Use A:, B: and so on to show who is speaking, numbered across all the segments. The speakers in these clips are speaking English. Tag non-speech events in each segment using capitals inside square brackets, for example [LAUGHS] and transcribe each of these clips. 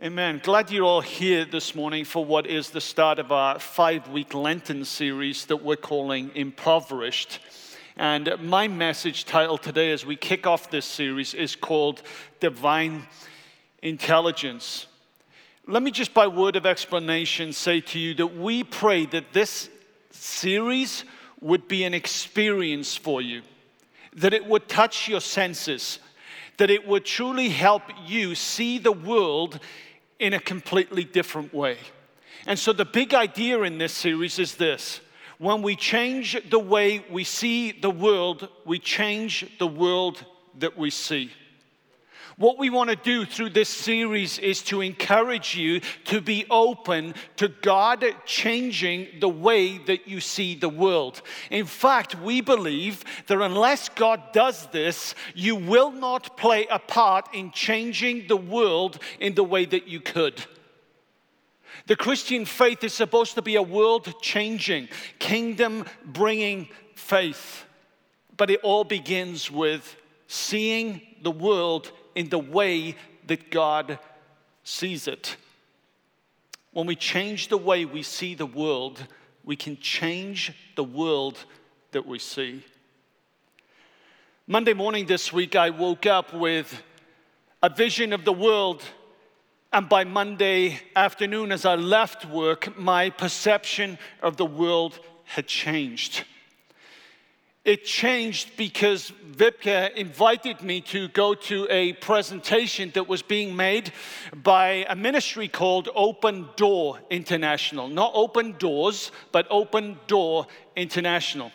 A: Amen. Glad you're all here this morning for what is the start of our five week Lenten series that we're calling Impoverished. And my message title today, as we kick off this series, is called Divine Intelligence. Let me just, by word of explanation, say to you that we pray that this series would be an experience for you, that it would touch your senses, that it would truly help you see the world in a completely different way. And so, the big idea in this series is this when we change the way we see the world, we change the world that we see. What we want to do through this series is to encourage you to be open to God changing the way that you see the world. In fact, we believe that unless God does this, you will not play a part in changing the world in the way that you could. The Christian faith is supposed to be a world changing, kingdom bringing faith. But it all begins with seeing the world in the way that God sees it. When we change the way we see the world, we can change the world that we see. Monday morning this week, I woke up with a vision of the world. And by Monday afternoon, as I left work, my perception of the world had changed. It changed because Vipka invited me to go to a presentation that was being made by a ministry called Open Door International. Not Open Doors, but Open Door International.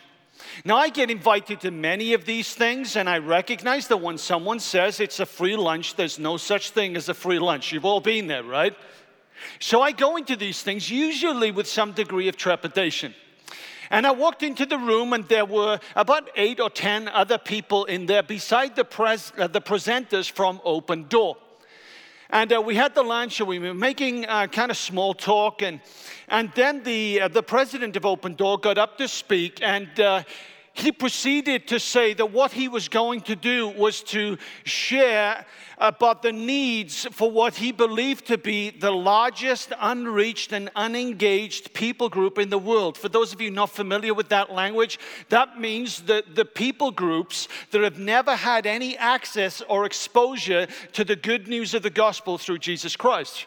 A: Now, I get invited to many of these things, and I recognize that when someone says it's a free lunch, there's no such thing as a free lunch. You've all been there, right? So I go into these things usually with some degree of trepidation. And I walked into the room, and there were about eight or ten other people in there beside the, pres- uh, the presenters from Open Door. And uh, we had the lunch, and we were making uh, kind of small talk. And, and then the, uh, the president of Open Door got up to speak, and uh, he proceeded to say that what he was going to do was to share about the needs for what he believed to be the largest unreached and unengaged people group in the world. For those of you not familiar with that language, that means that the people groups that have never had any access or exposure to the good news of the gospel through Jesus Christ.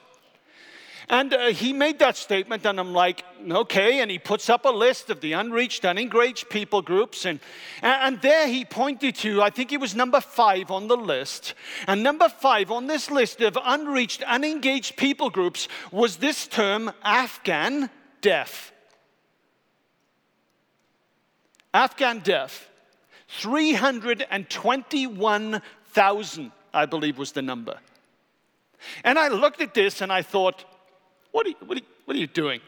A: And uh, he made that statement, and I'm like, okay. And he puts up a list of the unreached, unengaged people groups. And, and there he pointed to, I think it was number five on the list. And number five on this list of unreached, unengaged people groups was this term, Afghan deaf. Afghan deaf. 321,000, I believe, was the number. And I looked at this and I thought, what are you, what are what are you doing?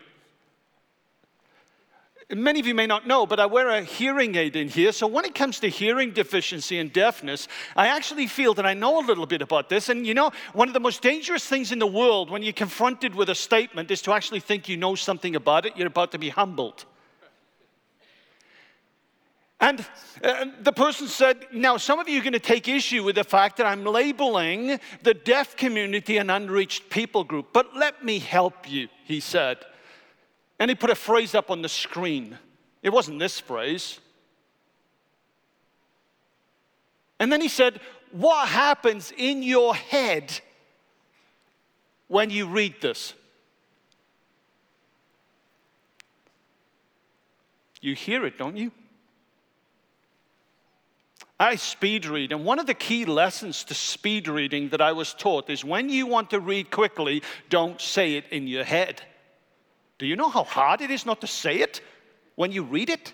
A: Many of you may not know, but I wear a hearing aid in here. So when it comes to hearing deficiency and deafness, I actually feel that I know a little bit about this. And you know, one of the most dangerous things in the world when you're confronted with a statement is to actually think you know something about it. You're about to be humbled. And uh, the person said, Now, some of you are going to take issue with the fact that I'm labeling the deaf community an unreached people group, but let me help you, he said. And he put a phrase up on the screen. It wasn't this phrase. And then he said, What happens in your head when you read this? You hear it, don't you? I speed read, and one of the key lessons to speed reading that I was taught is when you want to read quickly, don't say it in your head. Do you know how hard it is not to say it when you read it?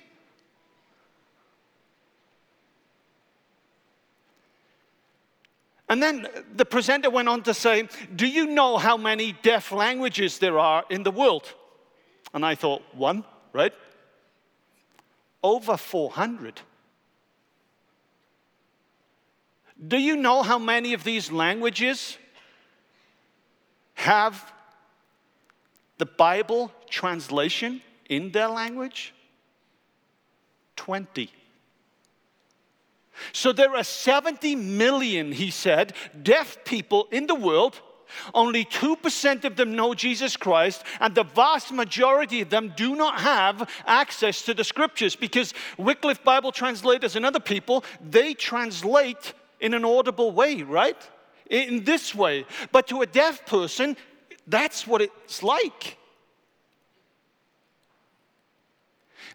A: And then the presenter went on to say, Do you know how many deaf languages there are in the world? And I thought, One, right? Over 400. Do you know how many of these languages have the Bible translation in their language? 20. So there are 70 million, he said, deaf people in the world, Only 2% of them know Jesus Christ, and the vast majority of them do not have access to the scriptures because Wycliffe Bible translators and other people, they translate in an audible way, right? In this way. But to a deaf person, that's what it's like.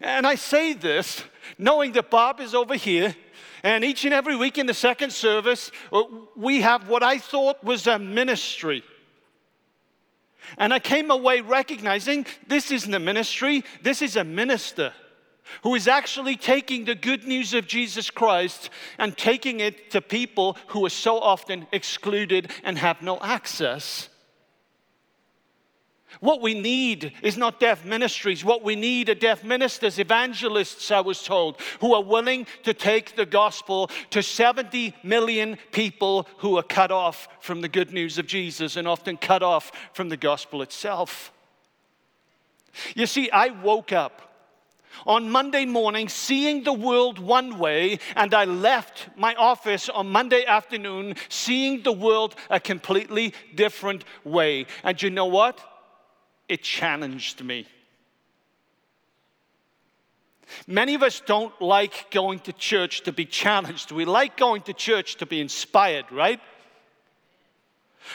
A: And I say this knowing that Bob is over here and each and every week in the second service, uh, we have what I thought was a ministry. And I came away recognizing this isn't a ministry, this is a minister who is actually taking the good news of Jesus Christ and taking it to people who are so often excluded and have no access. What we need is not deaf ministries. What we need are deaf ministers, evangelists, I was told, who are willing to take the gospel to 70 million people who are cut off from the good news of Jesus and often cut off from the gospel itself. You see, I woke up on Monday morning seeing the world one way, and I left my office on Monday afternoon seeing the world a completely different way. And you know what? it challenged me. Many of us don't like going to church to be challenged. We like going to church to be inspired, right?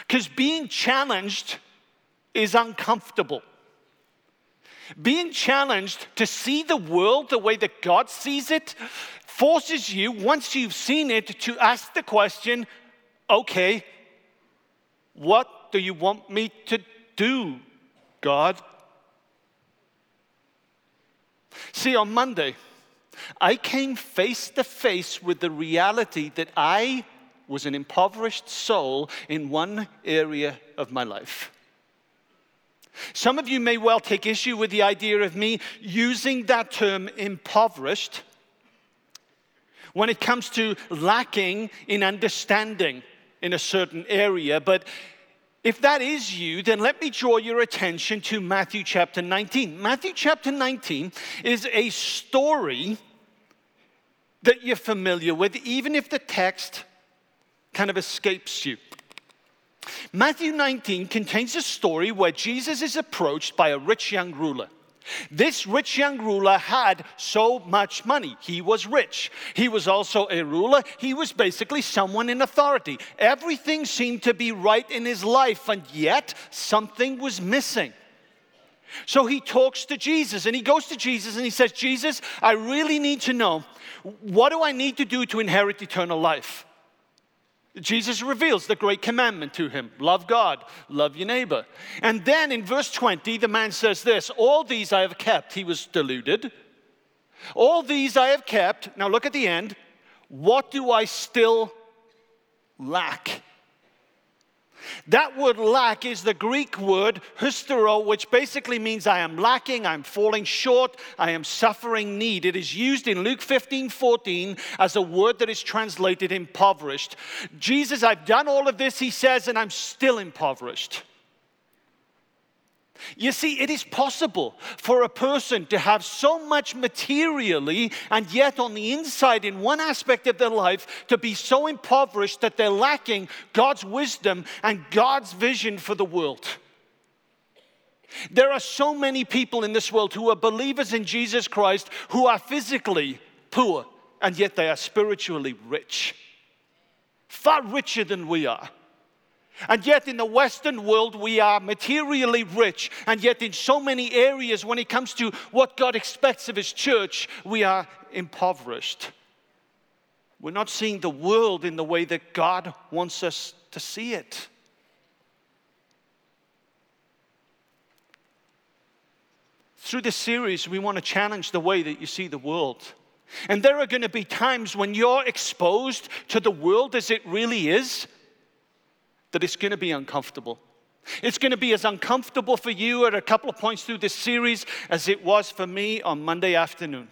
A: Because being challenged is uncomfortable. Being challenged to see the world the way that God sees it forces you, once you've seen it, to ask the question okay, what do you want me to do God. See, on Monday, I came face to face with the reality that I was an impoverished soul in one area of my life. Some of you may well take issue with the idea of me using that term impoverished when it comes to lacking in understanding in a certain area, but if that is you, then let me draw your attention to Matthew chapter 19. Matthew chapter 19 is a story that you're familiar with, even if the text kind of escapes you. Matthew 19 contains a story where Jesus is approached by a rich young ruler. This rich young ruler had so much money. He was rich. He was also a ruler. He was basically someone in authority. Everything seemed to be right in his life, and yet something was missing. So he talks to Jesus and he goes to Jesus and he says, Jesus, I really need to know what do I need to do to inherit eternal life? Jesus reveals the great commandment to him love God, love your neighbor. And then in verse 20, the man says this All these I have kept. He was deluded. All these I have kept. Now look at the end. What do I still lack? That word lack is the Greek word hystero, which basically means I am lacking, I'm falling short, I am suffering need. It is used in Luke 15 14 as a word that is translated impoverished. Jesus, I've done all of this, he says, and I'm still impoverished. You see, it is possible for a person to have so much materially and yet on the inside, in one aspect of their life, to be so impoverished that they're lacking God's wisdom and God's vision for the world. There are so many people in this world who are believers in Jesus Christ who are physically poor and yet they are spiritually rich, far richer than we are. And yet, in the Western world, we are materially rich. And yet, in so many areas, when it comes to what God expects of His church, we are impoverished. We're not seeing the world in the way that God wants us to see it. Through this series, we want to challenge the way that you see the world. And there are going to be times when you're exposed to the world as it really is that it's going to be uncomfortable. It's going to be as uncomfortable for you at a couple of points through this series as it was for me on Monday afternoon.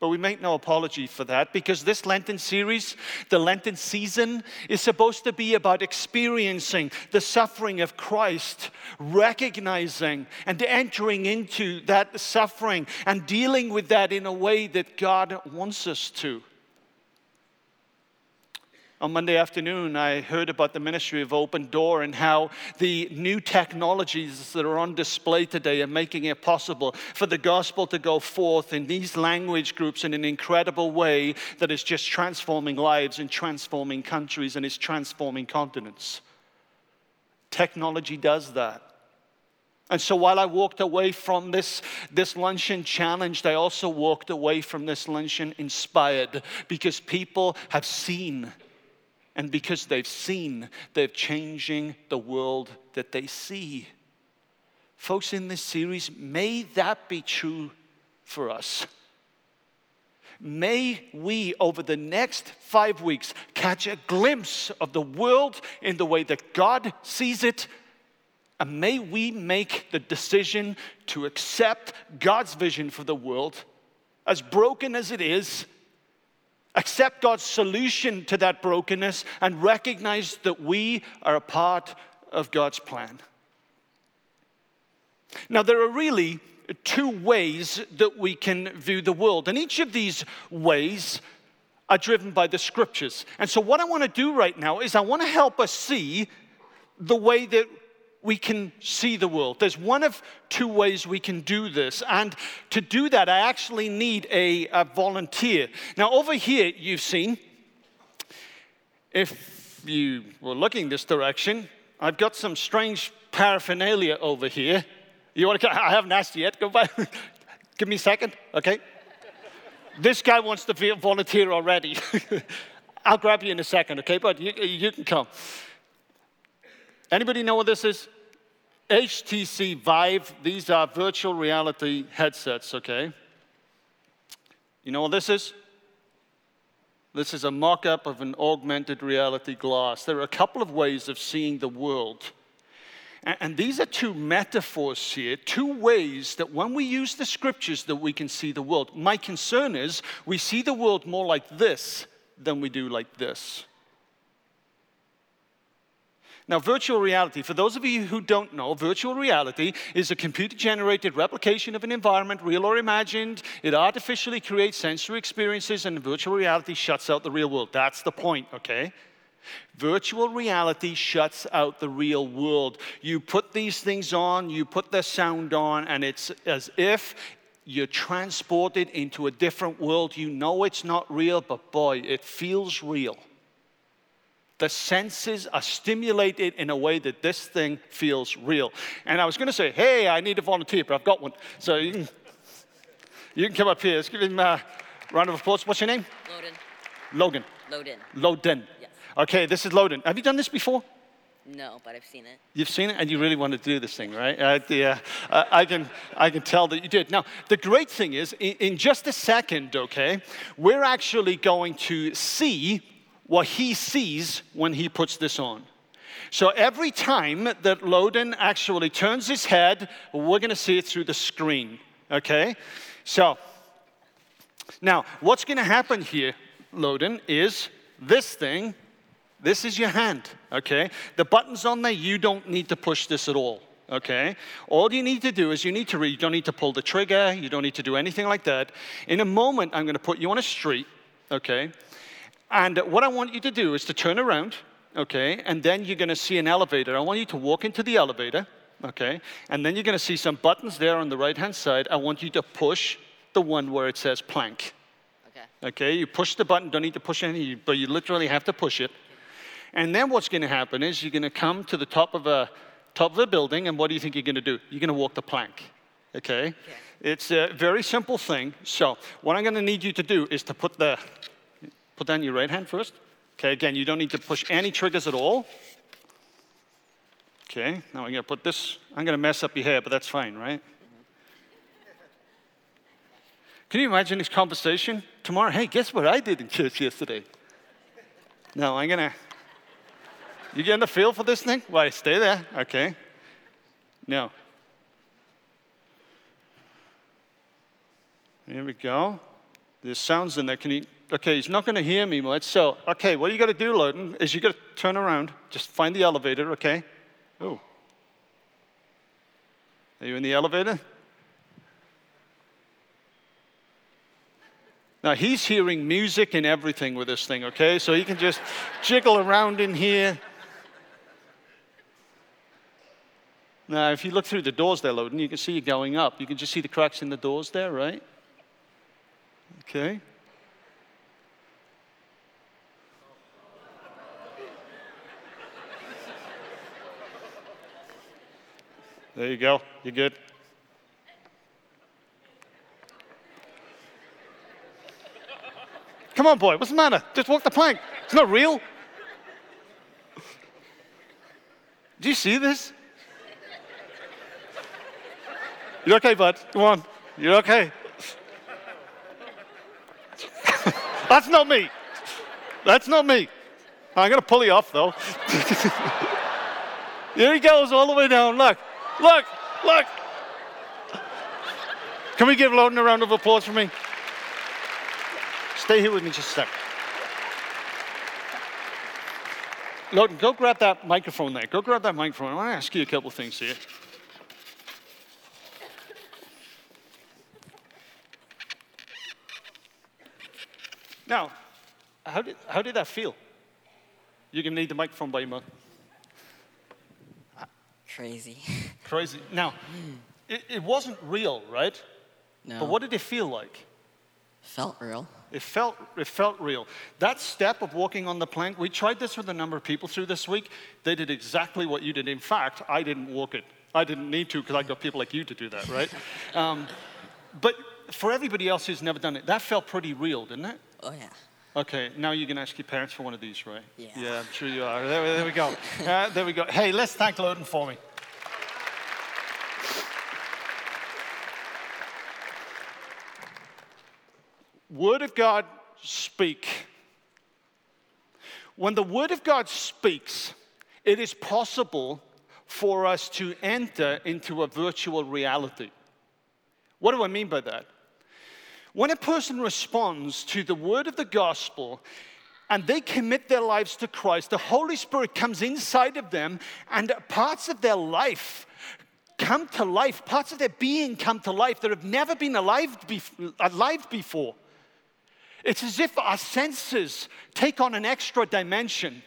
A: But we make no apology for that because this Lenten series, the Lenten season, is supposed to be about experiencing the suffering of Christ, recognizing and entering into that suffering and dealing with that in a way that God wants us to. On Monday afternoon, I heard about the ministry of Open Door and how the new technologies that are on display today are making it possible for the gospel to go forth in these language groups in an incredible way that is just transforming lives and transforming countries and is transforming continents. Technology does that. And so while I walked away from this, this luncheon challenged, I also walked away from this luncheon inspired because people have seen and because they've seen, they're changing the world that they see. Folks, in this series, may that be true for us. May we, over the next five weeks, catch a glimpse of the world in the way that God sees it. And may we make the decision to accept God's vision for the world, as broken as it is, accept God's solution to that brokenness, and recognize that we are a part of God's plan. Now, there are really two ways that we can view the world, and each of these ways are driven by the scriptures. And so, what I want to do right now is I want to help us see the way that we can see the world. There's one of two ways we can do this. And to do that, I actually need a, a volunteer. Now, over here, you've seen, if you were looking this direction, I've got some strange paraphernalia over here. You want to? I haven't asked yet. Go back. [LAUGHS] Give me a second, okay? this guy wants to be a volunteer already. [LAUGHS] I'll grab you in a second, okay? But you, you can come. Anybody know what this is? HTC Vive. These are virtual reality headsets, okay? You know what this is? This is a mock up of an augmented reality glass. There are a couple of ways of seeing the world. And these are two metaphors here, two ways that when we use the scriptures that we can see the world. My concern is we see the world more like this than we do like this. Now, virtual reality, for those of you who don't know, virtual reality is a computer generated replication of an environment, real or imagined. It artificially creates sensory experiences, and virtual reality shuts out the real world. That's the point, okay? Virtual reality shuts out the real world. You put these things on, you put the sound on, and it's as if you're transported into a different world. You know it's not real, but boy, it feels real the senses are stimulated in a way that this thing feels real. And I was going to say, hey, I need a volunteer, but I've got one. So you can, you can come up here. Let's give him a round of applause. What's your name?
B: Loden.
A: Logan.
B: Loden.
A: Loden.
B: Yes.
A: Okay, this is Loden. Have you done this before?
B: No, but I've seen it.
A: You've seen it, and you really want to do this thing, right? Uh, yeah, uh, I can, I can tell that you did. Now, the great thing is, in, in just a second, okay, we're actually going to see what he sees when he puts this on. So every time that Loden actually turns his head, we're going to see it through the screen. Okay? So, now, what's going to happen here, Loden, is this thing, this is your hand. Okay? The button's on there, you don't need to push this at all. Okay? All you need to do is you need to read, you don't need to pull the trigger, you don't need to do anything like that. In a moment, I'm going to put you on a street. Okay? And what I want you to do is to turn around, okay, and then you're going to see an elevator. I want you to walk into the elevator, okay, and then you're going to see some buttons there on the right hand side. I want you to push the one where it says plank. Okay. Okay, you push the button, don't need to push any, but you literally have to push it. And then what's going to happen is you're going to come to the top of a top of a building, and what do you think you're going to do? You're going to walk the plank. Okay? okay? It's a very simple thing. So, what I'm going to need you to do is to put the Put down your right hand first. Okay, again, you don't need to push any triggers at all. Okay, now I'm to put this, I'm to mess up your hair, but that's fine, right? Can you imagine this conversation tomorrow? Hey, guess what I did in church yesterday? No, I'm to. You getting the feel for this thing? Why, stay there. Okay. Now. Here we go. There's sounds in there. Can you okay, he's not going to hear me much. So, okay, what you got to do, Loden, is you got to turn around. Just find the elevator, okay? Oh. Are you in the elevator? Now he's hearing music and everything with this thing, okay? So he can just [LAUGHS] jiggle around in here. Now, if you look through the doors there, Loden, you can see it going up. You can just see the cracks in the doors there, right? Okay. There you go. You're good. Come on, boy. What's the matter? Just walk the plank. It's not real. Do you see this? You're okay, bud? Come on. You're okay. [LAUGHS] That's not me. That's not me. I'm going to pull you off, though. [LAUGHS] Here he goes all the way down. Look, look, look. Can we give Loden a round of applause for me? Stay here with me just a sec. Loden, go grab that microphone there. Go grab that microphone. I want to ask you a couple of things here. Now, how did, how did that feel? You're going to need the microphone by your mouth.
B: Ah, crazy. [LAUGHS]
A: Crazy. Now, it, it wasn't real, right?
B: No.
A: But what did it feel like?
B: Felt real.
A: It felt, it felt real. That step of walking on the plank, we tried this with a number of people through this week. They did exactly what you did. In fact, I didn't walk it. I didn't need to because I got people like you to do that, right? [LAUGHS] um, but for everybody else who's never done it, that felt pretty real, didn't it?
B: Oh yeah.
A: Okay, now you can ask your parents for one of these, right?
B: Yeah.
A: Yeah, I'm sure you are. There, there we go. [LAUGHS] Uh, there we go. Hey, let's thank Loden for me. Word of God speak. When the Word of God speaks, it is possible for us to enter into a virtual reality. What do I mean by that? When a person responds to the word of the gospel and they commit their lives to Christ, the Holy Spirit comes inside of them and parts of their life come to life, parts of their being come to life that have never been alive, alive before. It's as if our senses take on an extra dimension.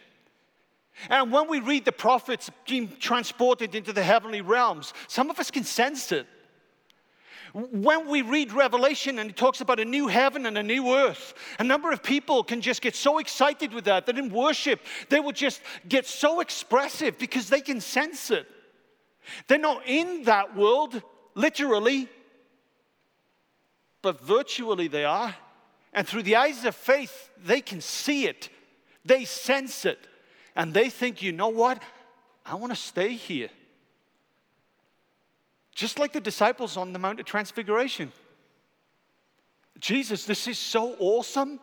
A: And when we read the prophets being transported into the heavenly realms, some of us can sense it. When we read Revelation and it talks about a new heaven and a new earth, a number of people can just get so excited with that that in worship they will just get so expressive because they can sense it. They're not in that world, literally, but virtually they are. And through the eyes of faith, they can see it, they sense it, and they think, you know what? I want to stay here. Just like the disciples on the Mount of Transfiguration. Jesus, this is so awesome.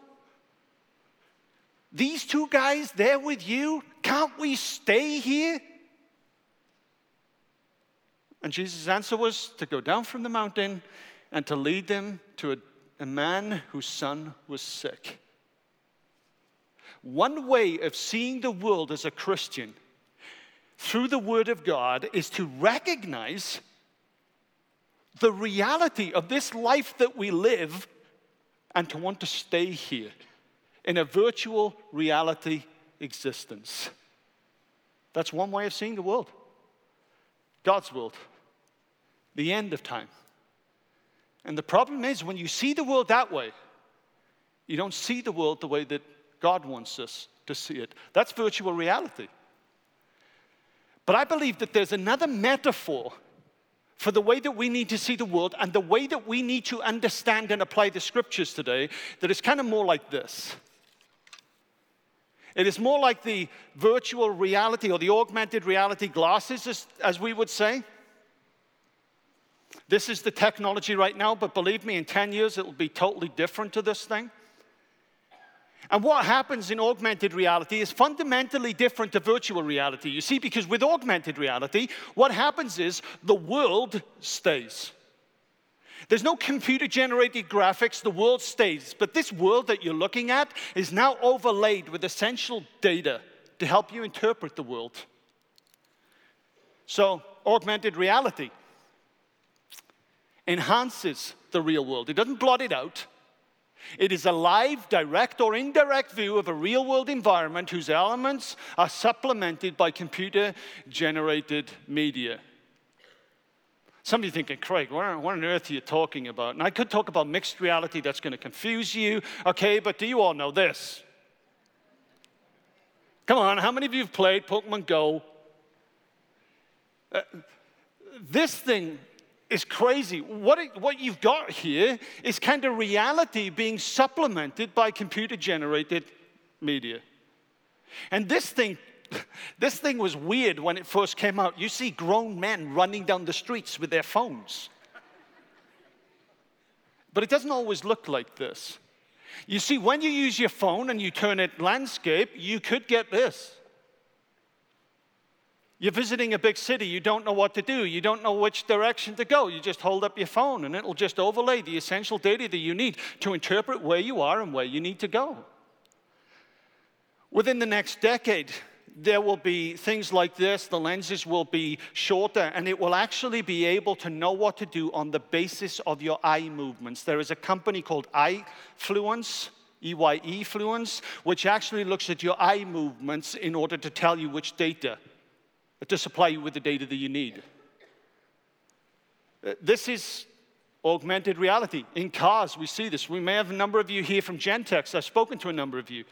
A: These two guys there with you, can't we stay here? And Jesus' answer was to go down from the mountain and to lead them to a, a man whose son was sick. One way of seeing the world as a Christian through the Word of God is to recognize the reality of this life that we live and to want to stay here in a virtual reality existence. That's one way of seeing the world God's world, the end of time. And the problem is, when you see the world that way, you don't see the world the way that God wants us to see it. That's virtual reality. But I believe that there's another metaphor for the way that we need to see the world and the way that we need to understand and apply the scriptures today that is kind of more like this. It is more like the virtual reality or the augmented reality glasses, as, as we would say. This is the technology right now, but believe me, in 10 years, it will be totally different to this thing. And what happens in augmented reality is fundamentally different to virtual reality. You see, because with augmented reality, what happens is the world stays. There's no computer generated graphics, the world stays. But this world that you're looking at is now overlaid with essential data to help you interpret the world. So, augmented reality enhances the real world, it doesn't blot it out. It is a live, direct, or indirect view of a real world environment whose elements are supplemented by computer generated media. Some of you thinking, Craig, what, on earth are you talking about? And I could talk about mixed reality that's going to confuse you, okay, but do you all know this? Come on, how many of you have played Pokemon Go? Uh, this thing is crazy. What, it, what you've got here is kind of reality being supplemented by computer generated media. And this thing, [LAUGHS] this thing was weird when it first came out. You see grown men running down the streets with their phones. But it doesn't always look like this. You see, when you use your phone and you turn it landscape, you could get this. You're visiting a big city, you don't know what to do, you don't know which direction to go. You just hold up your phone and it'll just overlay the essential data that you need to interpret where you are and where you need to go. Within the next decade, there will be things like this. The lenses will be shorter, and it will actually be able to know what to do on the basis of your eye movements. There is a company called Eyefluence. EYE Fluence, which actually looks at your eye movements in order to tell you which data to supply you with the data that you need. Uh, this is augmented reality. In cars, we see this. We may have a number of you here from Gentex. I've spoken to a number of you.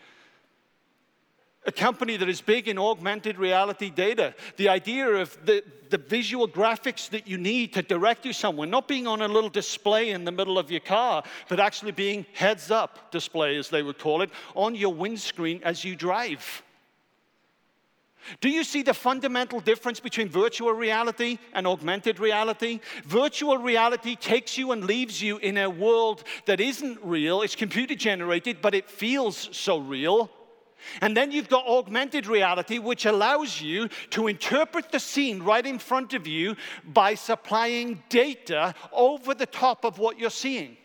A: A company that is big in augmented reality data. The idea of the, the visual graphics that you need to direct you somewhere, not being on a little display in the middle of your car, but actually being heads up display, as they would call it, on your windscreen as you drive. Do you see the fundamental difference between virtual reality and augmented reality? Virtual reality takes you and leaves you in a world that isn't real, it's computer generated, but it feels so real. And then you've got augmented reality, which allows you to interpret the scene right in front of you by supplying data over the top of what you're seeing.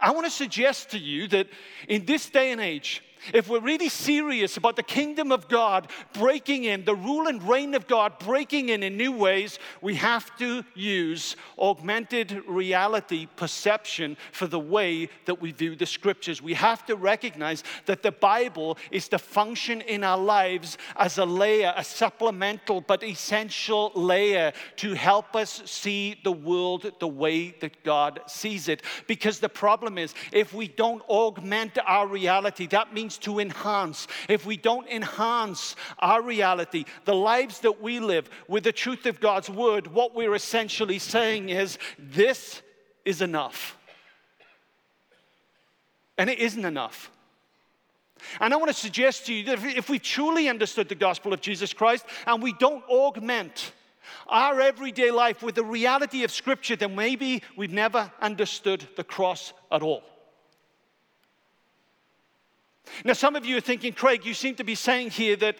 A: I want to suggest to you that in this day and age, if we're really serious about the kingdom of God breaking in, the rule and reign of God breaking in in new ways, we have to use augmented reality perception for the way that we view the scriptures. We have to recognize that the Bible is to function in our lives as a layer, a supplemental but essential layer to help us see the world the way that God sees it. Because the problem is, if we don't augment our reality, that to enhance. If we don't enhance our reality, the lives that we live with the truth of God's word, what we're essentially saying is this is enough. And it isn't enough. And I want to suggest to you that if we truly understood the gospel of Jesus Christ and we don't augment our everyday life with the reality of Scripture, then maybe we've never understood the cross at all. Now, some of you are thinking, Craig, you seem to be saying here that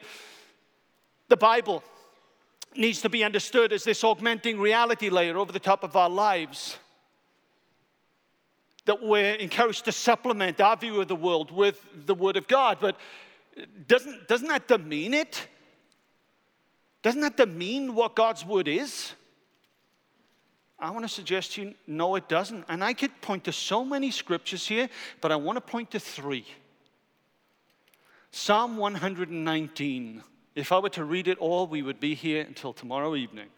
A: the Bible needs to be understood as this augmenting reality layer over the top of our lives. That we're encouraged to supplement our view of the world with the Word of God. But doesn't, doesn't that demean it? Doesn't that demean what God's Word is? I want to suggest to you, no, it doesn't. And I could point to so many scriptures here, but I want to point to three. Psalm 119. If I were to read it all, we would be here until tomorrow evening.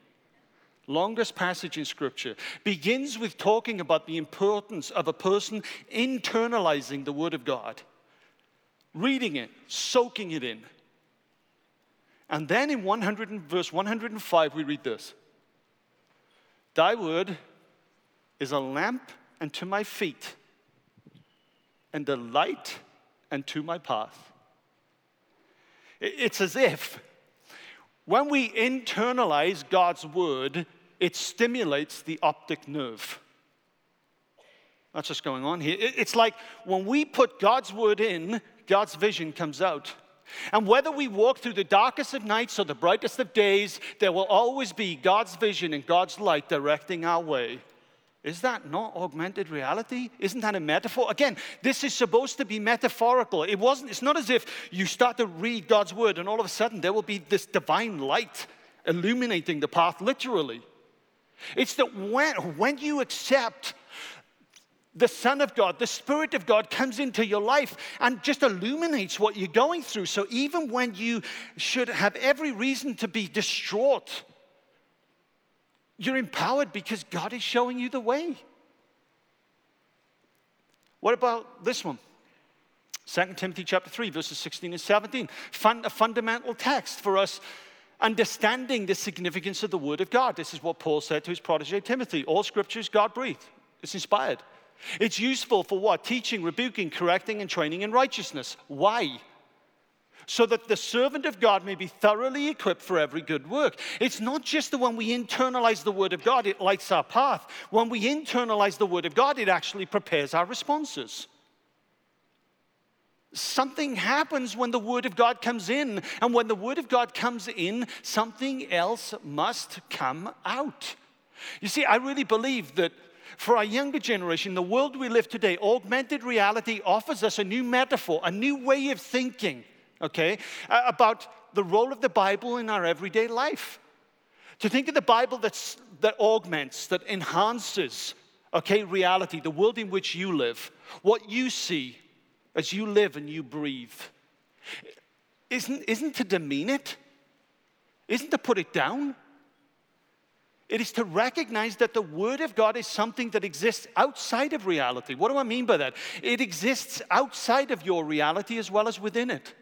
A: Longest passage in Scripture begins with talking about the importance of a person internalizing the Word of God, reading it, soaking it in. And then in 100 verse 105, we read this Thy Word is a lamp unto my feet and a light unto my path. It's as if when we internalize God's word, it stimulates the optic nerve. That's what's going on here. It's like when we put God's word in, God's vision comes out. And whether we walk through the darkest of nights or the brightest of days, there will always be God's vision and God's light directing our way. Is that not augmented reality? Isn't that a metaphor? Again, this is supposed to be metaphorical. It wasn't, it's not as if you start to read God's word and all of a sudden there will be this divine light illuminating the path literally. It's that when, when you accept the Son of God, the Spirit of God comes into your life and just illuminates what you're going through. So even when you should have every reason to be distraught, you're empowered because God is showing you the way. What about this one? 2 Timothy chapter 3, verses 16 and 17. Fun, a fundamental text for us understanding the significance of the Word of God. This is what Paul said to his protege Timothy. All scripture is God breathed, it's inspired. It's useful for what? Teaching, rebuking, correcting, and training in righteousness. Why? So that the servant of God may be thoroughly equipped for every good work. It's not just that when we internalize the Word of God, it lights our path. When we internalize the Word of God, it actually prepares our responses. Something happens when the Word of God comes in. And when the Word of God comes in, something else must come out. You see, I really believe that for our younger generation, the world we live today, augmented reality offers us a new metaphor, a new way of thinking, okay, uh, about the role of the Bible in our everyday life. To think of the Bible that's, that augments, that enhances, okay, reality, the world in which you live, what you see as you live and you breathe, isn't, isn't to demean it, isn't to put it down. It is to recognize that the Word of God is something that exists outside of reality. What do I mean by that? It exists outside of your reality as well as within it.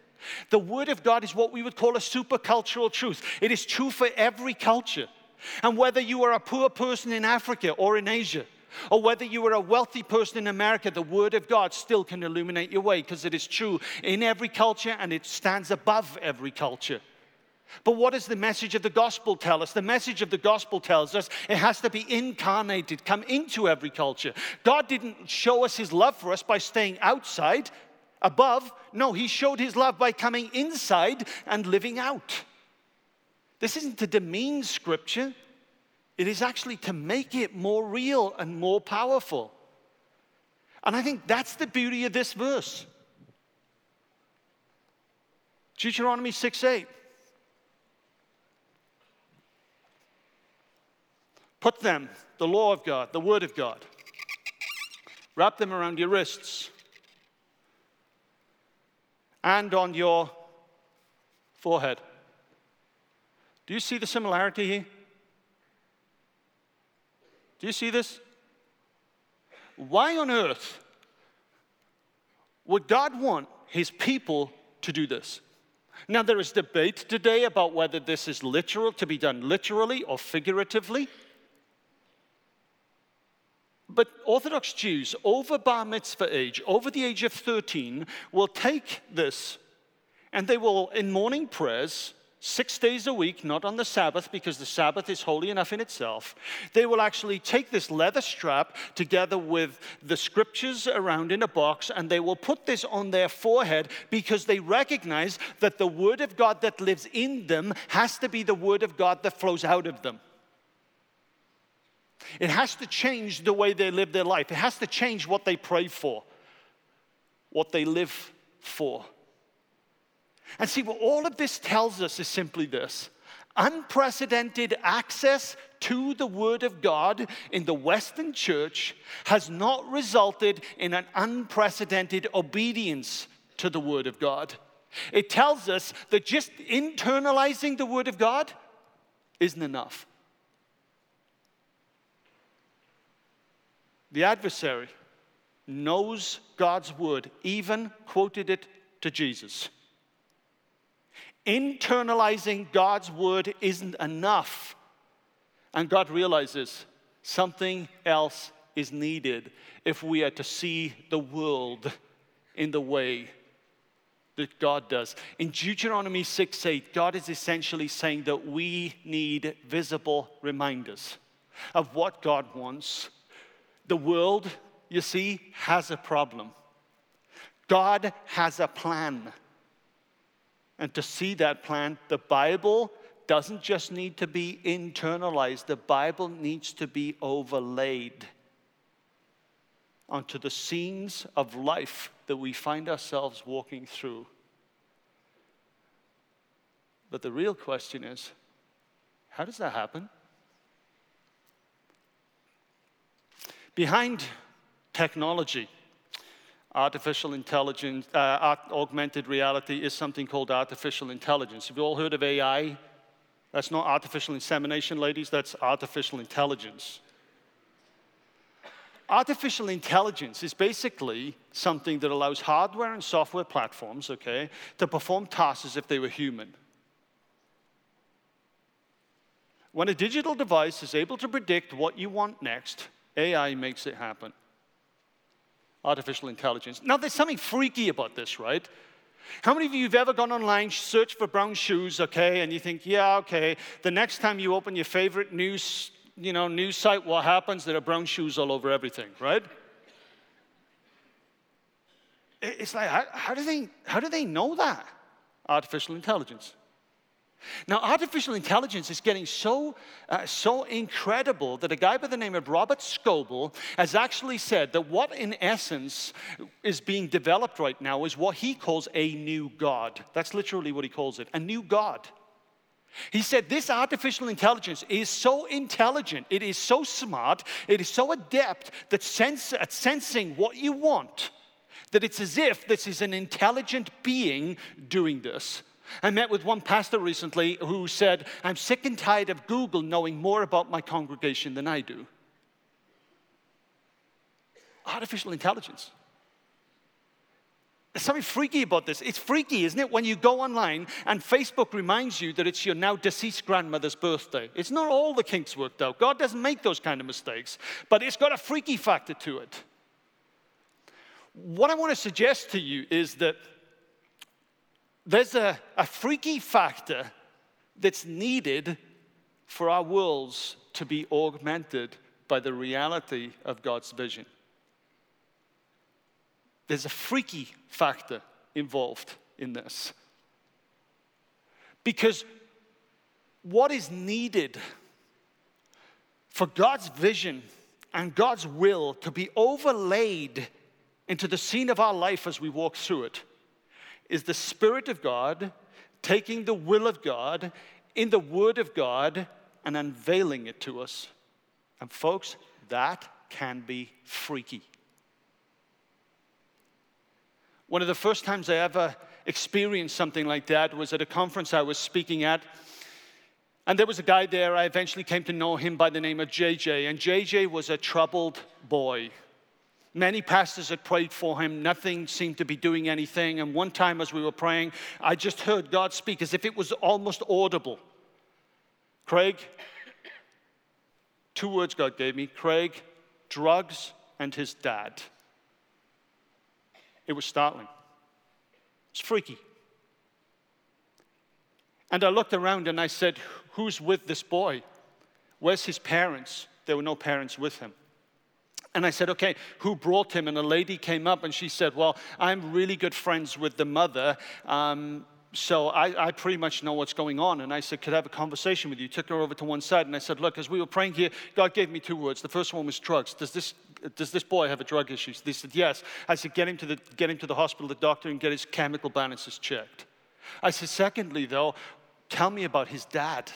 A: The Word of God is what we would call a supercultural truth. It is true for every culture. And whether you are a poor person in Africa or in Asia, or whether you are a wealthy person in America, the Word of God still can illuminate your way because it is true in every culture and it stands above every culture. But what does the message of the gospel tell us? The message of the gospel tells us it has to be incarnated, come into every culture. God didn't show us his love for us by staying outside, above. No, he showed his love by coming inside and living out. This isn't to demean scripture, it is actually to make it more real and more powerful. And I think that's the beauty of this verse. Deuteronomy 6 8. Put them, the law of God, the word of God, wrap them around your wrists and on your forehead. Do you see the similarity here? Do you see this? Why on earth would God want his people to do this? Now, there is debate today about whether this is literal, to be done literally or figuratively. But Orthodox Jews over bar mitzvah age, over the age of 13, will take this and they will, in morning prayers, six days a week, not on the Sabbath, because the Sabbath is holy enough in itself, they will actually take this leather strap together with the scriptures around in a box and they will put this on their forehead because they recognize that the Word of God that lives in them has to be the Word of God that flows out of them. It has to change the way they live their life. It has to change what they pray for, what they live for. And see, what all of this tells us is simply this unprecedented access to the Word of God in the Western church has not resulted in an unprecedented obedience to the Word of God. It tells us that just internalizing the Word of God isn't enough. The adversary knows God's word, even quoted it to Jesus. Internalizing God's word isn't enough. And God realizes something else is needed if we are to see the world in the way that God does. In Deuteronomy 6 8, God is essentially saying that we need visible reminders of what God wants the world, you see, has a problem. God has a plan. And to see that plan, the Bible doesn't just need to be internalized, the Bible needs to be overlaid onto the scenes of life that we find ourselves walking through. But the real question is how does that happen? Behind technology. Artificial intelligence, uh, augmented reality is something called artificial intelligence. Have you all heard of AI? That's not artificial insemination, ladies, that's artificial intelligence. Artificial intelligence is basically something that allows hardware and software platforms, okay, to perform tasks as if they were human. When a digital device is able to predict what you want next, AI makes it happen. Artificial intelligence. Now, there's something freaky about this, right? How many of you have ever gone online, searched for brown shoes, okay, and you think, yeah, okay, the next time you open your favorite news, you know, news site, what happens? There are brown shoes all over everything, right? It's like, how, how do they, how do they know that? Artificial intelligence. Now, artificial intelligence is getting so, uh, so incredible that a guy by the name of Robert Scoble has actually said that what, in essence, is being developed right now is what he calls a new God. That's literally what he calls it a new God. He said this artificial intelligence is so intelligent, it is so smart, it is so adept that sense, at sensing what you want, that it's as if this is an intelligent being doing this. I met with one pastor recently who said, I'm sick and tired of Google knowing more about my congregation than I do. Artificial intelligence. There's something freaky about this. It's freaky, isn't it, when you go online and Facebook reminds you that it's your now deceased grandmother's birthday. It's not all the kinks worked out. God doesn't make those kind of mistakes, but it's got a freaky factor to it. What I want to suggest to you is that there's a, a freaky factor that's needed for our worlds to be augmented by the reality of God's vision. There's a freaky factor involved in this. Because what is needed for God's vision and God's will to be overlaid into the scene of our life as we walk through it is the Spirit of God taking the will of God in the Word of God and unveiling it to us. And, folks, that can be freaky. One of the first times I ever experienced something like that was at a conference I was speaking at. And there was a guy there, I eventually came to know him by the name of JJ. And JJ was a troubled boy. Many pastors had prayed for him. Nothing seemed to be doing anything. And one time, as we were praying, I just heard God speak as if it was almost audible. Craig, two words God gave me Craig, drugs, and his dad. It was startling. It's freaky. And I looked around and I said, Who's with this boy? Where's his parents? There were no parents with him. And I said, okay, who brought him? And a lady came up and she said, well, I'm really good friends with the mother. Um, so I, I, pretty much know what's going on. And I said, Could I have a conversation with you? Took her over to one side and I said, Look, as we were praying here, God gave me two words. The first one was drugs. Does this, does this boy have a drug issue? They said, Yes. I said, Get him to the, get him to the hospital, the doctor, and get his chemical balances checked. I said, Secondly, though, tell me about his dad.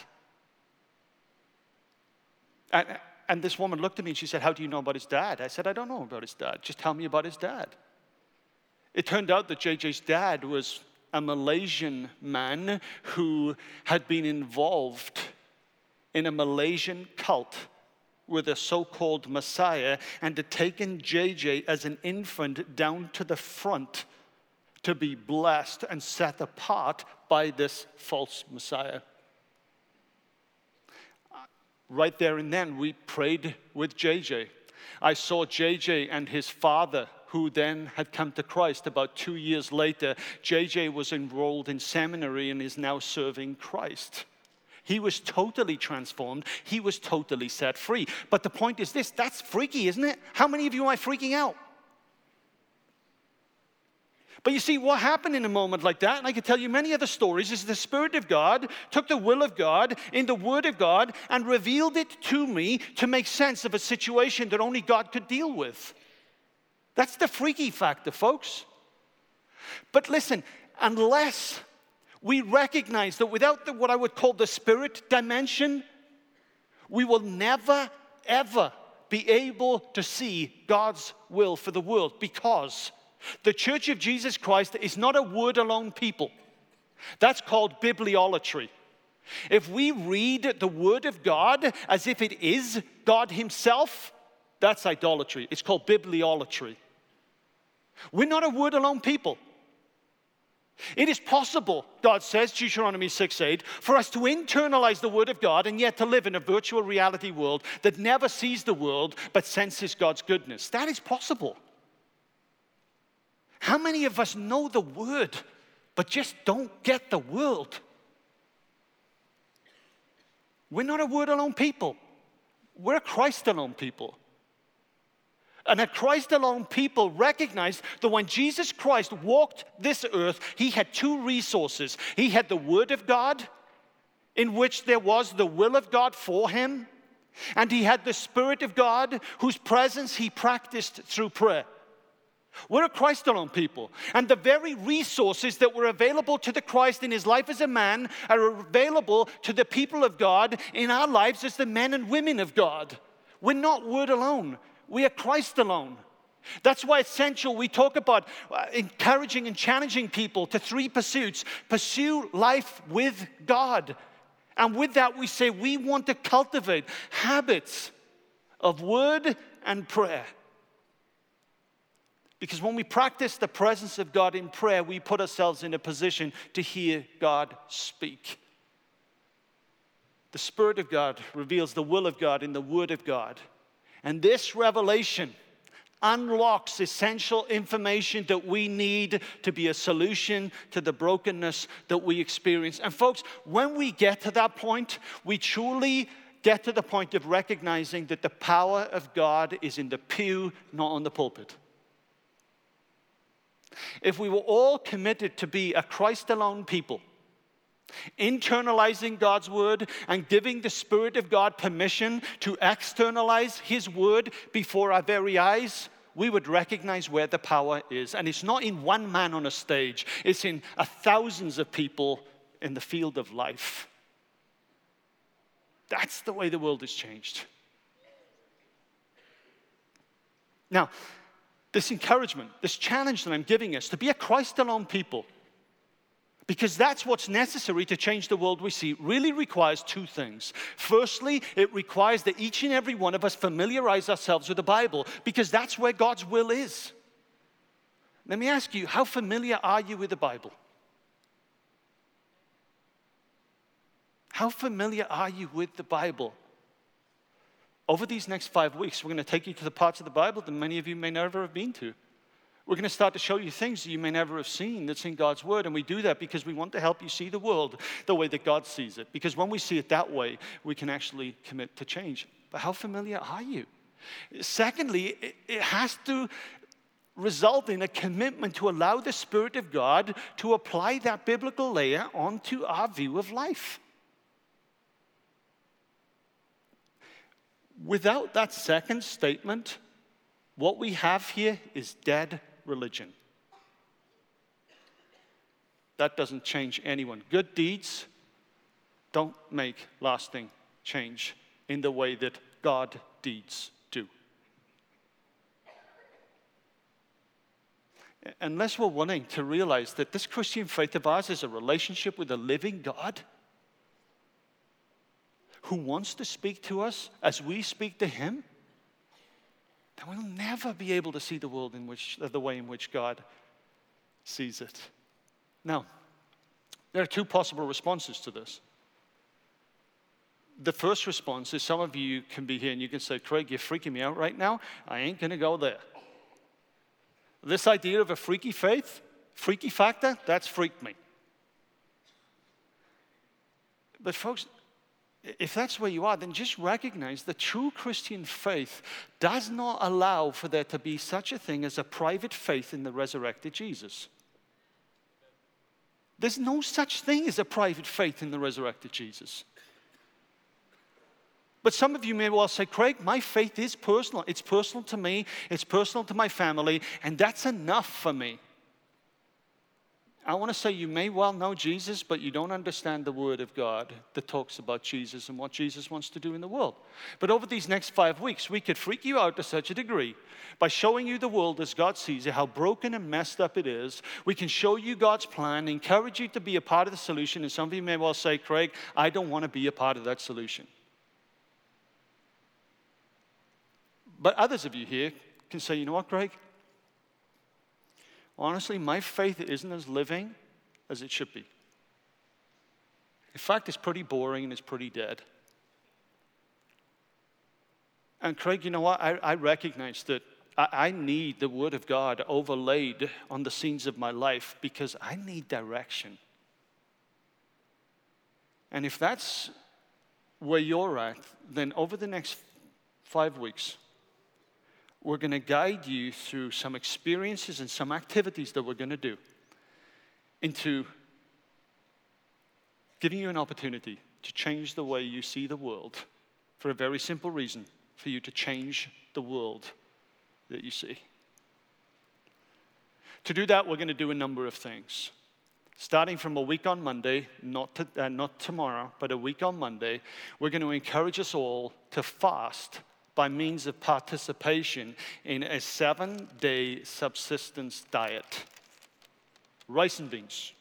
A: And this woman looked at me and she said, How do you know about his dad? I said, I don't know about his dad. Just tell me about his dad. It turned out that JJ's dad was a Malaysian man who had been involved in a Malaysian cult with a so called Messiah and had taken JJ as an infant down to the front to be blessed and set apart by this false Messiah right there and then, we prayed with JJ. I saw JJ and his father, who then had come to Christ about two years later. JJ was enrolled in seminary and is now serving Christ. He was totally transformed. He was totally set free. But the point is this that's freaky, isn't it? How many of you are freaking out? But you see, what happened in a moment like that, and I could tell you many other stories, is the Spirit of God took the will of God in the Word of God and revealed it to me to make sense of a situation that only God could deal with. That's the freaky factor, folks. But listen, unless we recognize that without the, what I would call the spirit dimension, we will never, ever be able to see God's will for the world because the Church of Jesus Christ is not a word alone people. That's called bibliolatry. If we read the Word of God as if it is God Himself, that's idolatry. It's called bibliolatry. We're not a word alone people. It is possible, God says, Deuteronomy 6 8, for us to internalize the Word of God and yet to live in a virtual reality world that never sees the world but senses God's goodness. That is possible. How many of us know the Word but just don't get the world? We're not a Word alone people, we're a Christ alone people. And a Christ alone people recognized that when Jesus Christ walked this earth, he had two resources. He had the Word of God, in which there was the will of God for him, and he had the Spirit of God, whose presence he practiced through prayer. We're a Christ alone people. And the very resources that were available to the Christ in his life as a man are available to the people of God in our lives as the men and women of God. We're not word alone. We are Christ alone. That's why it's essential we talk about uh, encouraging and challenging people to three pursuits. Pursue life with God. And with that, we say we want to cultivate habits of word and prayer. Because when we practice the presence of God in prayer, we put ourselves in a position to hear God speak. The Spirit of God reveals the will of God in the Word of God. And this revelation unlocks essential information that we need to be a solution to the brokenness that we experience. And, folks, when we get to that point, we truly get to the point of recognizing that the power of God is in the pew, not on the pulpit. If we were all committed to be a Christ alone people, internalizing God's word and giving the Spirit of God permission to externalize His word before our very eyes, we would recognize where the power is. And it's not in one man on a stage, it's in uh, thousands of people in the field of life. That's the way the world has changed. Now, this encouragement, this challenge that I'm giving us to be a Christ alone people, because that's what's necessary to change the world we see, really requires two things. Firstly, it requires that each and every one of us familiarize ourselves with the Bible, because that's where God's will is. Let me ask you, how familiar are you with the Bible? How familiar are you with the Bible? Over these next five weeks, we're going to take you to the parts of the Bible that many of you may never have been to. We're going to start to show you things that you may never have seen that's in God's Word. And we do that because we want to help you see the world the way that God sees it. Because when we see it that way, we can actually commit to change. But how familiar are you? Secondly, it has to result in a commitment to allow the Spirit of God to apply that biblical layer onto our view of life. Without that second statement, what we have here is dead religion. That doesn't change anyone. Good deeds don't make lasting change in the way that God deeds do. Unless we're willing to realize that this Christian faith of ours is a relationship with a living God who wants to speak to us as we speak to him, then we'll never be able to see the world in which, uh, the way in which God sees it. Now, there are two possible responses to this. The first response is some of you can be here and you can say, Craig, you're freaking me out right now. I ain't going to go there. This idea of a freaky faith, freaky factor, that's freaked me. But, folks, if that's where you are, then just recognize the true Christian faith does not allow for there to be such a thing as a private faith in the resurrected Jesus. There's no such thing as a private faith in the resurrected Jesus. But some of you may well say, Craig, my faith is personal. It's personal to me, it's personal to my family, and that's enough for me. I want to say you may well know Jesus, but you don't understand the Word of God that talks about Jesus and what Jesus wants to do in the world. But over these next five weeks, we could freak you out to such a degree by showing you the world as God sees it, how broken and messed up it is. We can show you God's plan, encourage you to be a part of the solution. And some of you may well say, Craig, I don't want to be a part of that solution. But others of you here can say, you know what, Craig? Honestly, my faith isn't as living as it should be. In fact, it's pretty boring and it's pretty dead. And Craig, you know what? I, I recognize that I, I need the Word of God overlaid on the scenes of my life because I need direction. And if that's where you're at, then over the next five weeks, we're going to guide you through some experiences and some activities that we're going to do into giving you an opportunity to change the way you see the world for a very simple reason for you to change the world that you see. To do that, we're going to do a number of things. Starting from a week on Monday, not, to, uh, not tomorrow, but a week on Monday, we're going to encourage us all to fast by means of participation in a seven day subsistence diet rice and beans.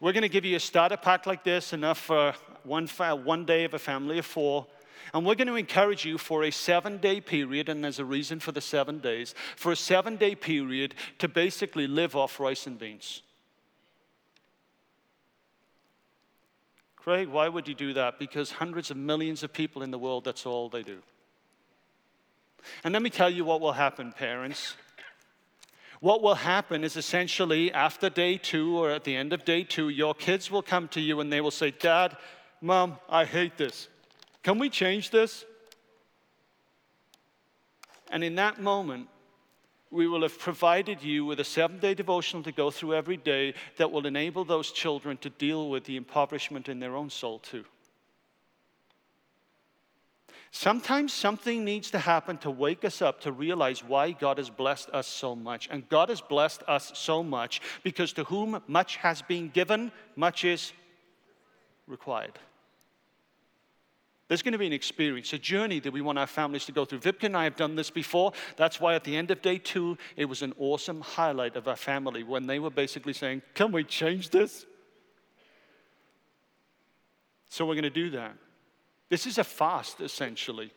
A: We're going to give you a starter pack like this, enough for one, fa- one day of a family of four. And we're going to encourage you for a seven day period, and there's a reason for the seven days, for a seven day period to basically live off rice and beans. Craig, why would you do that? Because hundreds of millions of people in the world, that's all they do. And let me tell you what will happen, parents. What will happen is essentially after day two or at the end of day two, your kids will come to you and they will say, Dad, Mom, I hate this. Can we change this? And in that moment, we will have provided you with a seven day devotional to go through every day that will enable those children to deal with the impoverishment in their own soul, too. Sometimes something needs to happen to wake us up to realize why God has blessed us so much. And God has blessed us so much because to whom much has been given, much is required. There's going to be an experience, a journey that we want our families to go through. Vipka and I have done this before. That's why at the end of day two, it was an awesome highlight of our family when they were basically saying, Can we change this? So we're going to do that. This is a fast, essentially.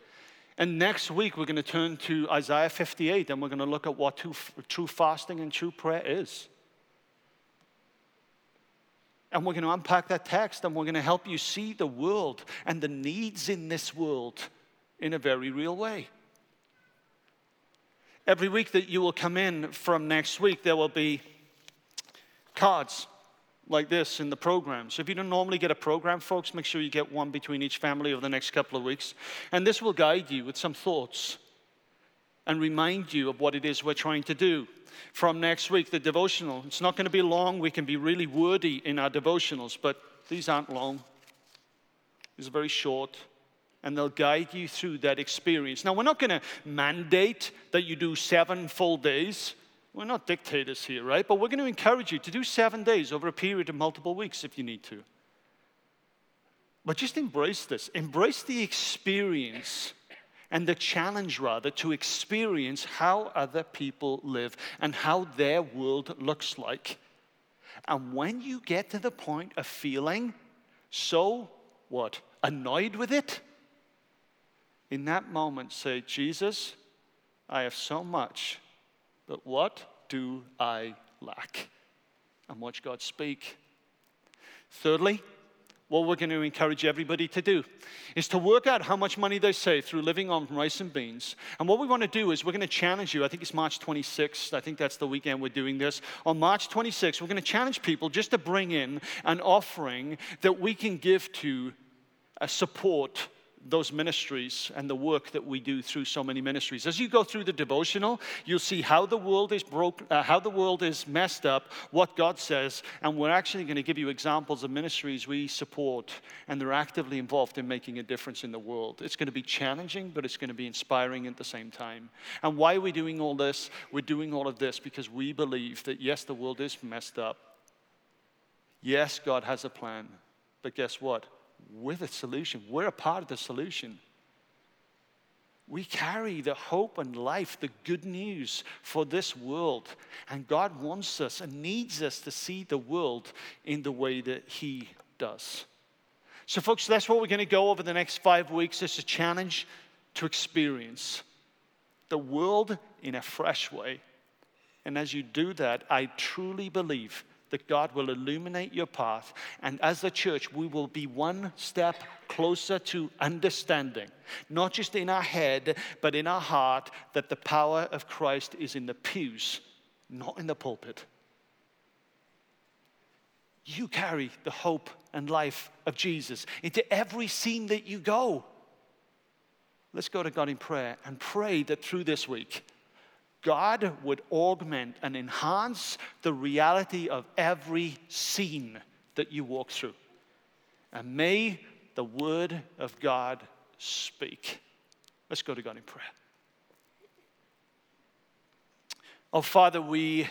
A: And next week, we're going to turn to Isaiah 58 and we're going to look at what true fasting and true prayer is. And we're going to unpack that text and we're going to help you see the world and the needs in this world in a very real way. Every week that you will come in from next week, there will be cards like this in the program. So if you don't normally get a program, folks, make sure you get one between each family over the next couple of weeks. And this will guide you with some thoughts and remind you of what it is we're trying to do from next week, the devotional. It's not going to be long. We can be really wordy in our devotionals, but these aren't long. These are very short, and they'll guide you through that experience. Now, we're not going to mandate that you do seven full days. We're not dictators here, right? But we're going to encourage you to do seven days over a period of multiple weeks if you need to. But just embrace this, embrace the experience and the challenge, rather, to experience how other people live and how their world looks like. And when you get to the point of feeling so, what, annoyed with it, in that moment say, Jesus, I have so much, but what do I lack? And watch God speak. Thirdly, what we're going to encourage everybody to do is to work out how much money they save through living on rice and beans. And what we want to do is we're going to challenge you. I think it's March 26th. I think that's the weekend we're doing this. On March 26th, we're going to challenge people just to bring in an offering that we can give to uh, support those ministries and the work that we do through so many ministries. As you go through the devotional, you'll see how the world is broke, uh, how the world is messed up, what God says, and we're actually going to give you examples of ministries we support and they're actively involved in making a difference in the world. It's going to be challenging, but it's going to be inspiring at the same time. And why are we doing all this? We're doing all of this because we believe that yes, the world is messed up. Yes, God has a plan, but guess what? We're the solution. We're a part of the solution. We carry the hope and life, the good news for this world. And God wants us and needs us to see the world in the way that He does. So, folks, that's what we're going to go over the next five weeks. It's a challenge to experience the world in a fresh way. And as you do that, I truly believe that God will illuminate your path. And as a church, we will be one step closer to understanding, not just in our head, but in our heart, that the power of Christ is in the pews, not in the pulpit. You carry the hope and life of Jesus into every scene that you go. Let's go to God in prayer and pray that through this week, God would augment and enhance the reality of every scene that you walk through. And may the word of God speak. Let's go to God in prayer. Oh, Father, we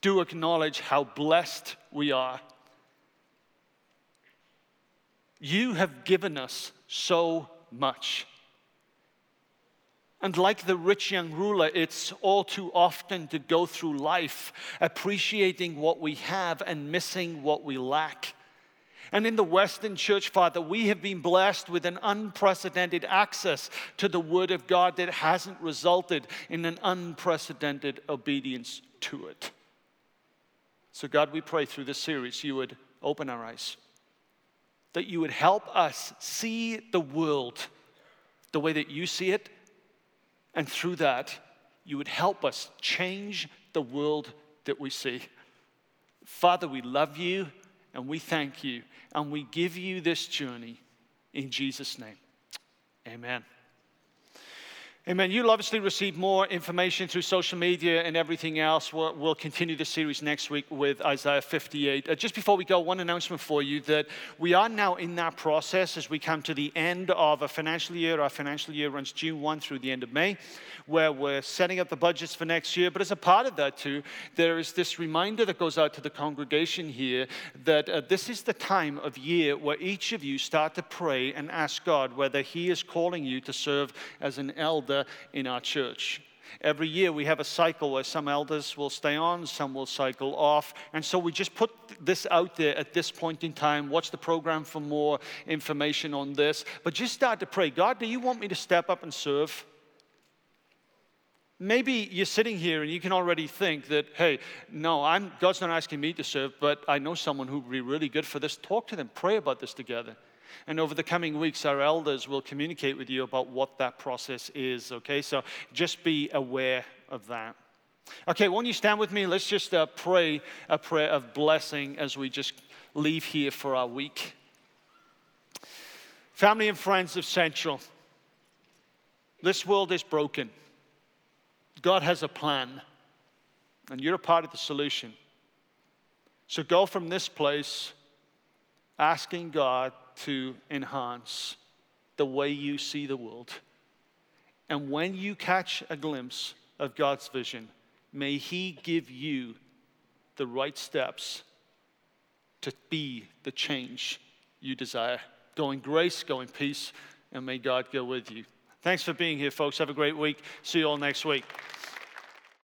A: do acknowledge how blessed we are. You have given us so much. And like the rich young ruler, it's all too often to go through life appreciating what we have and missing what we lack. And in the Western church, Father, we have been blessed with an unprecedented access to the Word of God that hasn't resulted in an unprecedented obedience to it. So, God, we pray through this series you would open our eyes, that you would help us see the world the way that you see it and through that, you would help us change the world that we see. Father, we love you and we thank you and we give you this journey in Jesus' name. Amen. Amen. You'll obviously receive more information through social media and everything else. We'll, we'll continue the series next week with Isaiah 58. Uh, just before we go, one announcement for you that we are now in that process as we come to the end of a financial year. Our financial year runs June 1 through the end of May, where we're setting up the budgets for next year. But as a part of that, too, there is this reminder that goes out to the congregation here that uh, this is the time of year where each of you start to pray and ask God whether He is calling you to serve as an elder elder in our church. Every year we have a cycle where some elders will stay on, some will cycle off. And so we just put this out there at this point in time. Watch the program for more information on this. But just start to pray God, do you want me to step up and serve? Maybe you're sitting here and you can already think that, hey, no, I'm, God's not asking me to serve, but I know someone who would be really good for this. Talk to them, pray about this together. And over the coming weeks, our elders will communicate with you about what that process is, okay? So just be aware of that. Okay, won't you stand with me? Let's just uh, pray a prayer of blessing as we just leave here for our week. Family and friends of Central, this world is broken. God has a plan, and you're a part of the solution. So go from this place asking God to enhance the way you see the world. And when you catch a glimpse of God's vision, may He give you the right steps to be the change you desire. Go in grace, go in peace, and may God go with you. Thanks for being here, folks. Have a great week. See you all next week.